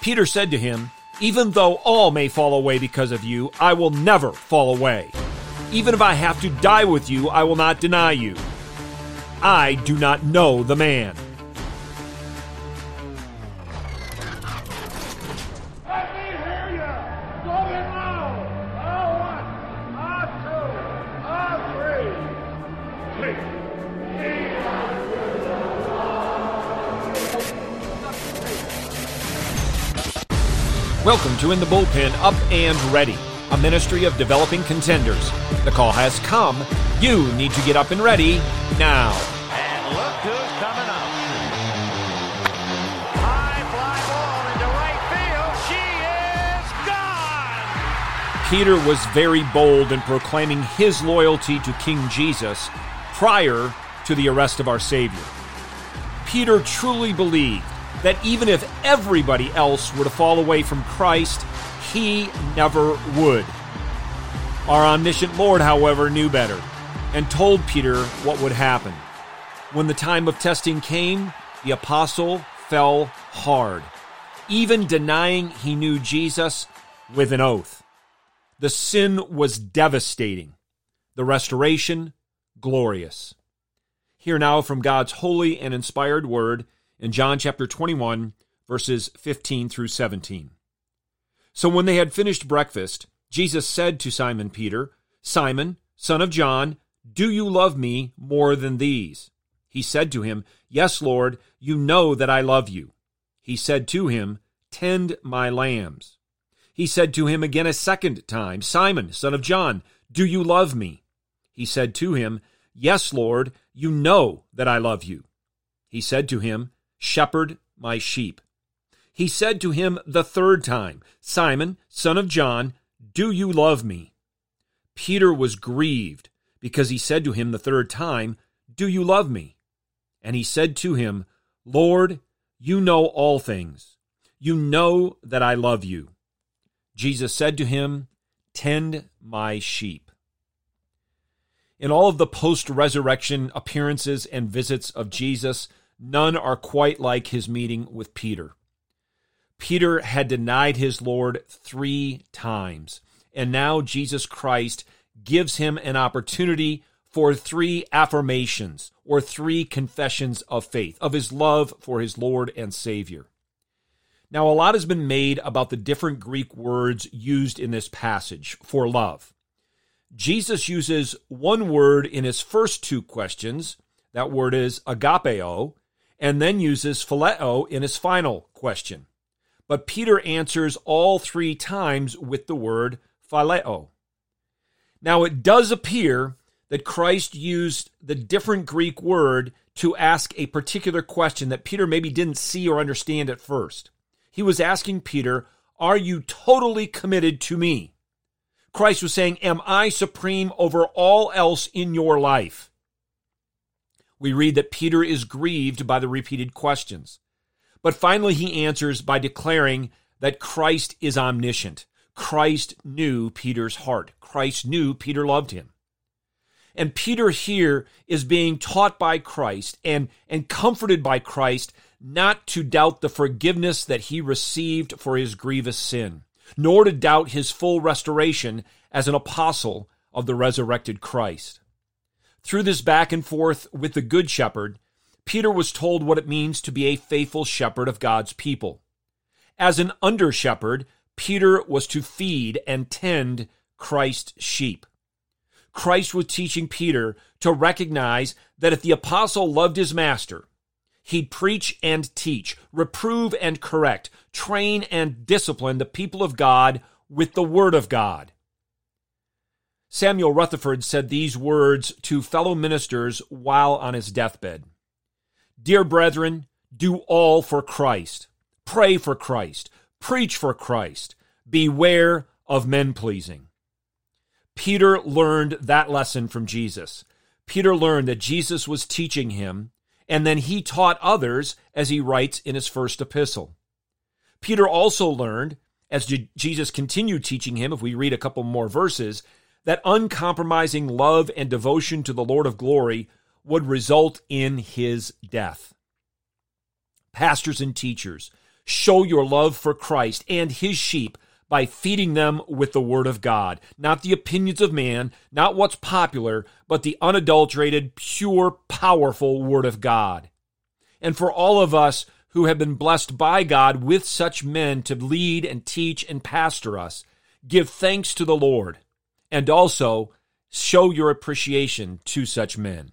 Peter said to him, Even though all may fall away because of you, I will never fall away. Even if I have to die with you, I will not deny you. I do not know the man. Welcome to In the Bullpen Up and Ready, a ministry of developing contenders. The call has come. You need to get up and ready now. And look who's coming up. High fly ball into right field. She is gone. Peter was very bold in proclaiming his loyalty to King Jesus prior to the arrest of our Savior. Peter truly believed that even if everybody else were to fall away from Christ, he never would. Our omniscient Lord, however, knew better and told Peter what would happen. When the time of testing came, the apostle fell hard, even denying he knew Jesus with an oath. The sin was devastating, the restoration, glorious. Hear now from God's holy and inspired word in John chapter 21, verses 15 through 17. So when they had finished breakfast, Jesus said to Simon Peter, Simon, son of John, do you love me more than these? He said to him, Yes, Lord, you know that I love you. He said to him, Tend my lambs. He said to him again a second time, Simon, son of John, do you love me? He said to him, Yes, Lord, you know that I love you. He said to him, Shepherd my sheep. He said to him the third time, Simon, son of John, do you love me? Peter was grieved because he said to him the third time, Do you love me? And he said to him, Lord, you know all things. You know that I love you. Jesus said to him, Tend my sheep. In all of the post resurrection appearances and visits of Jesus, none are quite like his meeting with Peter. Peter had denied his Lord three times, and now Jesus Christ gives him an opportunity for three affirmations or three confessions of faith, of his love for his Lord and Savior. Now, a lot has been made about the different Greek words used in this passage for love. Jesus uses one word in his first two questions. That word is agapeo, and then uses phileo in his final question. But Peter answers all three times with the word phileo. Now, it does appear that Christ used the different Greek word to ask a particular question that Peter maybe didn't see or understand at first. He was asking Peter, Are you totally committed to me? Christ was saying, Am I supreme over all else in your life? We read that Peter is grieved by the repeated questions. But finally, he answers by declaring that Christ is omniscient. Christ knew Peter's heart. Christ knew Peter loved him. And Peter here is being taught by Christ and, and comforted by Christ not to doubt the forgiveness that he received for his grievous sin, nor to doubt his full restoration as an apostle of the resurrected Christ. Through this back and forth with the Good Shepherd, Peter was told what it means to be a faithful shepherd of God's people. As an under shepherd, Peter was to feed and tend Christ's sheep. Christ was teaching Peter to recognize that if the apostle loved his master, he'd preach and teach, reprove and correct, train and discipline the people of God with the word of God. Samuel Rutherford said these words to fellow ministers while on his deathbed. Dear brethren, do all for Christ. Pray for Christ. Preach for Christ. Beware of men pleasing. Peter learned that lesson from Jesus. Peter learned that Jesus was teaching him, and then he taught others as he writes in his first epistle. Peter also learned, as Jesus continued teaching him, if we read a couple more verses, that uncompromising love and devotion to the Lord of glory would result in his death. Pastors and teachers Show your love for Christ and his sheep by feeding them with the Word of God, not the opinions of man, not what's popular, but the unadulterated, pure, powerful Word of God. And for all of us who have been blessed by God with such men to lead and teach and pastor us, give thanks to the Lord and also show your appreciation to such men.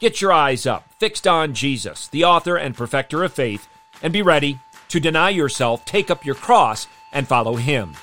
Get your eyes up, fixed on Jesus, the author and perfecter of faith, and be ready to deny yourself, take up your cross, and follow him.